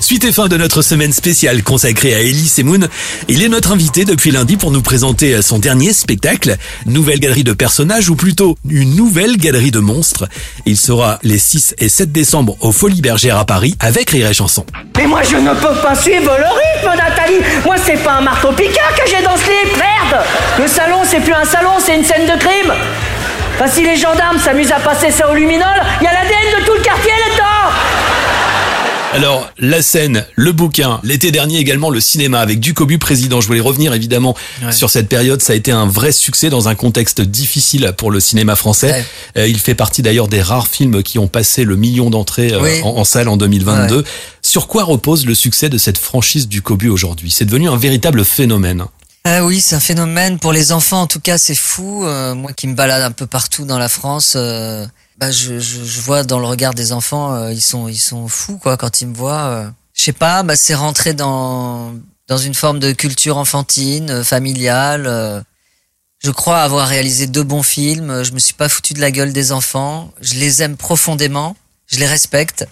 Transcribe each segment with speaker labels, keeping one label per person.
Speaker 1: Suite et fin de notre semaine spéciale consacrée à Elie Semoun. Il est notre invité depuis lundi pour nous présenter son dernier spectacle, Nouvelle Galerie de Personnages, ou plutôt une nouvelle galerie de monstres. Il sera les 6 et 7 décembre au Folies Bergères à Paris avec Rire et Chanson.
Speaker 2: Mais moi je ne peux pas suivre le rythme Nathalie Moi c'est pas un marteau-piqueur que j'ai dans ce livre, merde Le salon c'est plus un salon, c'est une scène de crime Enfin si les gendarmes s'amusent à passer ça au luminol, il y a l'ADN de tout
Speaker 1: Alors, la scène, le bouquin, l'été dernier également le cinéma avec Ducobu président. Je voulais revenir évidemment sur cette période. Ça a été un vrai succès dans un contexte difficile pour le cinéma français. Euh, il fait partie d'ailleurs des rares films qui ont passé le million d'entrées euh,
Speaker 3: Oui.
Speaker 1: en, en salle en 2022. Sur quoi repose le succès de cette franchise Ducobu aujourd'hui? C'est devenu un véritable phénomène.
Speaker 3: Ah oui, c'est un phénomène pour les enfants. En tout cas, c'est fou. Euh, moi qui me balade un peu partout dans la France, bah, je, je, je vois dans le regard des enfants, euh, ils sont ils sont fous quoi quand ils me voient. euh. Je sais pas, bah, c'est rentré dans dans une forme de culture enfantine, euh, familiale. euh. Je crois avoir réalisé deux bons films. Je me suis pas foutu de la gueule des enfants. Je les aime profondément. Je les respecte.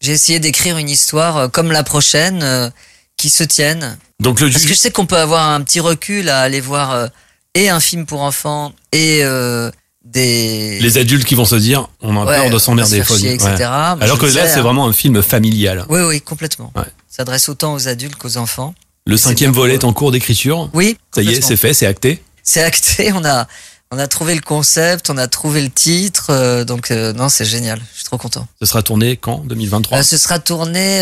Speaker 3: J'ai essayé d'écrire une histoire euh, comme la prochaine, euh, qui se tienne.
Speaker 1: Donc le
Speaker 3: Parce que je sais qu'on peut avoir un petit recul à aller voir euh, et un film pour enfants et euh, des
Speaker 1: les adultes qui vont se dire, on a
Speaker 3: Ouais,
Speaker 1: peur de
Speaker 3: on
Speaker 1: s'emmerder, faut
Speaker 3: chier, etc.
Speaker 1: Ouais. Alors que là, c'est
Speaker 3: hein.
Speaker 1: vraiment un film familial.
Speaker 3: Oui, oui, complètement.
Speaker 1: Ouais.
Speaker 3: S'adresse autant aux adultes qu'aux enfants.
Speaker 1: Le cinquième volet est en cours d'écriture.
Speaker 3: Oui,
Speaker 1: Ça y est, c'est fait, c'est acté.
Speaker 3: C'est acté. On a on a trouvé le concept, on a trouvé le titre, euh, donc euh, non, c'est génial. Je suis trop content.
Speaker 1: Ce sera tourné quand? 2023
Speaker 3: Euh, ce sera tourné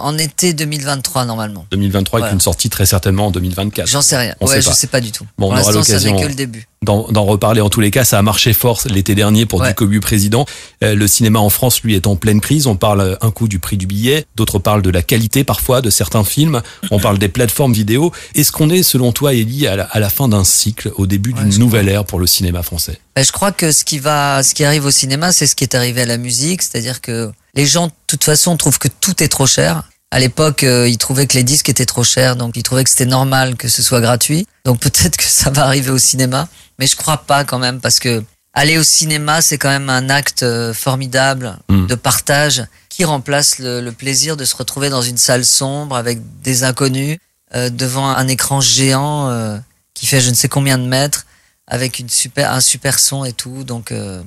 Speaker 3: en été 2023 normalement.
Speaker 1: 2023 avec une sortie très certainement en 2024.
Speaker 3: J'en sais rien.
Speaker 1: On
Speaker 3: ouais,
Speaker 1: sait
Speaker 3: je sais pas du tout.
Speaker 1: Bon, on
Speaker 3: pour
Speaker 1: aura
Speaker 3: l'instant, ça
Speaker 1: l'occasion
Speaker 3: n'est que le début.
Speaker 1: D'en reparler. En tous les cas, ça a marché fort l'été dernier pour
Speaker 3: Ouais.
Speaker 1: Ducobu président. Euh, le cinéma en France, lui, est en pleine crise. On parle euh, un coup du prix du billet, d'autres parlent de la qualité parfois de certains films. On parle des plateformes vidéo. Est-ce qu'on est, selon toi, Elie, à la, à la fin d'un cycle, au début
Speaker 3: Ouais,
Speaker 1: d'une nouvelle ère pour le cinéma français?
Speaker 3: Ben, je crois que ce qui va, ce qui arrive au cinéma, c'est ce qui est arrivé à la musique, c'est-à-dire que les gens, de toute façon, trouvent que tout est trop cher. À l'époque, euh, ils trouvaient que les disques étaient trop chers, donc ils trouvaient que c'était normal que ce soit gratuit. Donc peut-être que ça va arriver au cinéma, mais je crois pas quand même parce que aller au cinéma, c'est quand même un acte euh, formidable
Speaker 1: Mm.
Speaker 3: de partage qui remplace le, le plaisir de se retrouver dans une salle sombre avec des inconnus euh, devant un écran géant euh, qui fait je ne sais combien de mètres avec une super, un super son et tout. Donc, euh,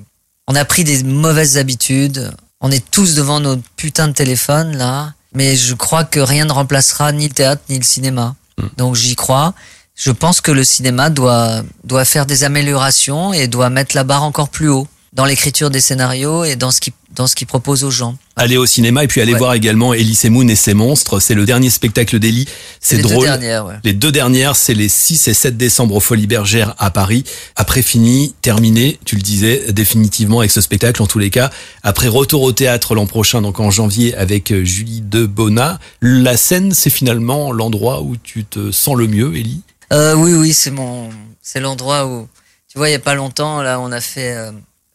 Speaker 3: on a pris des mauvaises habitudes. On est tous devant notre putain de téléphone, là. Mais je crois que rien ne remplacera ni le théâtre ni le cinéma. Donc, j'y crois. Je pense que le cinéma doit, doit faire des améliorations et doit mettre la barre encore plus haut dans l'écriture des scénarios et dans ce qu'il dans ce qu'il propose aux gens.
Speaker 1: Aller au cinéma et puis aller
Speaker 3: Ouais.
Speaker 1: voir également Elie Semoun et ses monstres. C'est le dernier spectacle d'Elie. C'est
Speaker 3: les
Speaker 1: drôle.
Speaker 3: deux dernières, ouais.
Speaker 1: Les deux dernières, c'est les 6 et 7 décembre au Folies Bergères à Paris. Après fini, terminé, tu le disais, définitivement avec ce spectacle en tous les cas. Après retour au théâtre l'an prochain, donc en janvier avec euh, Julie Debona. La scène, c'est finalement l'endroit où tu te sens le mieux, Ellie
Speaker 3: Euh, oui, oui, c'est mon, c'est l'endroit où, tu vois, il y a pas longtemps, là, on a fait, euh,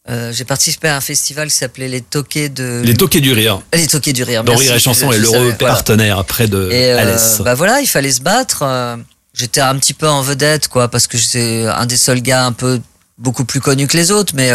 Speaker 3: euh, j'ai participé à un festival qui s'appelait les Toquets de,
Speaker 1: Les toquets du rire.
Speaker 3: les Toquets du rire.
Speaker 1: Dans Rire et Chanson est l'heureux
Speaker 3: savais, voilà.
Speaker 1: partenaire près de
Speaker 3: Et euh,
Speaker 1: Alès.
Speaker 3: bah voilà, il fallait se battre. euh, J'étais un petit peu en vedette, quoi, parce que c'est un des seuls gars un peu beaucoup plus connus que les autres, mais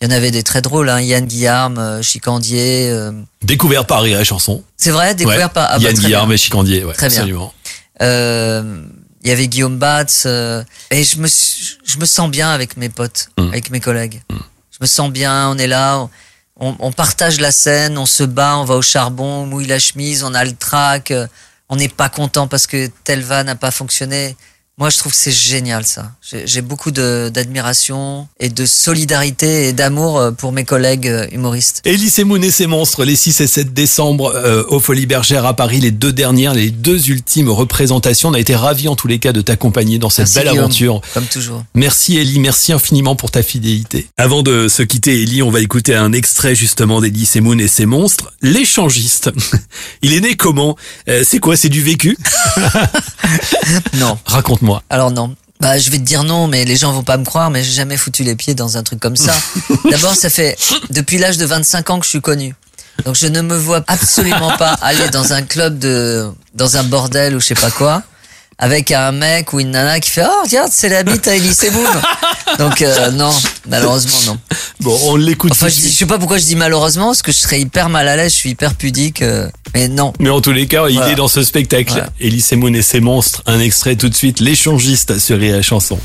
Speaker 3: il y en avait des très drôles, hein, Yann Guillarme, Chicandier. euh,
Speaker 1: Découvert par Rire et Chanson.
Speaker 3: c'est vrai, découvert
Speaker 1: Ouais.
Speaker 3: par ah bah,
Speaker 1: Yann
Speaker 3: bien.
Speaker 1: et Chicandier, ouais,
Speaker 3: Très bien.
Speaker 1: absolument.
Speaker 3: Euh, Il y avait Guillaume Batz. euh, et je me, je me sens bien avec mes potes,
Speaker 1: Mm.
Speaker 3: avec mes collègues. Je me sens bien, on est là, on, on partage la scène, on se bat, on va au charbon, on mouille la chemise, on a le trac, euh, on n'est pas content parce que telle vanne n'a pas fonctionné. Moi, je trouve que c'est génial ça. J'ai beaucoup de- d'admiration et de solidarité et d'amour euh, pour mes collègues euh, humoristes.
Speaker 1: Elie Semoun et ses monstres, les 6 et 7 décembre euh, au Folies Bergères à Paris, les deux dernières, les deux ultimes représentations. On a été ravis en tous les cas de t'accompagner dans cette
Speaker 3: Merci,
Speaker 1: belle
Speaker 3: Guillaume,
Speaker 1: aventure.
Speaker 3: Comme toujours.
Speaker 1: Merci Ellie, merci infiniment pour ta fidélité. Avant de se quitter Ellie, on va écouter un extrait justement d'Ellie Semoun et ses monstres, l'échangiste. Il est né comment? Euh, C'est quoi? C'est du vécu?
Speaker 3: Non.
Speaker 1: Raconte-moi.
Speaker 3: Alors non. Bah, je vais te dire non, mais les gens vont pas me croire, mais j'ai jamais foutu les pieds dans un truc comme ça. D'abord, ça fait depuis l'âge de 25 ans que je suis connu. Donc je ne me vois absolument pas aller dans un club de, dans un bordel ou je sais pas quoi, avec un mec ou une nana qui fait, oh regarde, c'est la bite à Elise Moon. Donc euh, non, malheureusement non.
Speaker 1: Bon, on l'écoute
Speaker 3: Enfin, je, dis- je sais pas pourquoi je dis malheureusement, parce que je serais hyper mal à l'aise, je suis hyper pudique, euh, mais non.
Speaker 1: Mais en tous les cas, il
Speaker 3: Voilà.
Speaker 1: est dans ce spectacle.
Speaker 3: Voilà.
Speaker 1: Elise Moon et ses monstres. Un extrait tout de suite, l'échangiste sur et Chanson.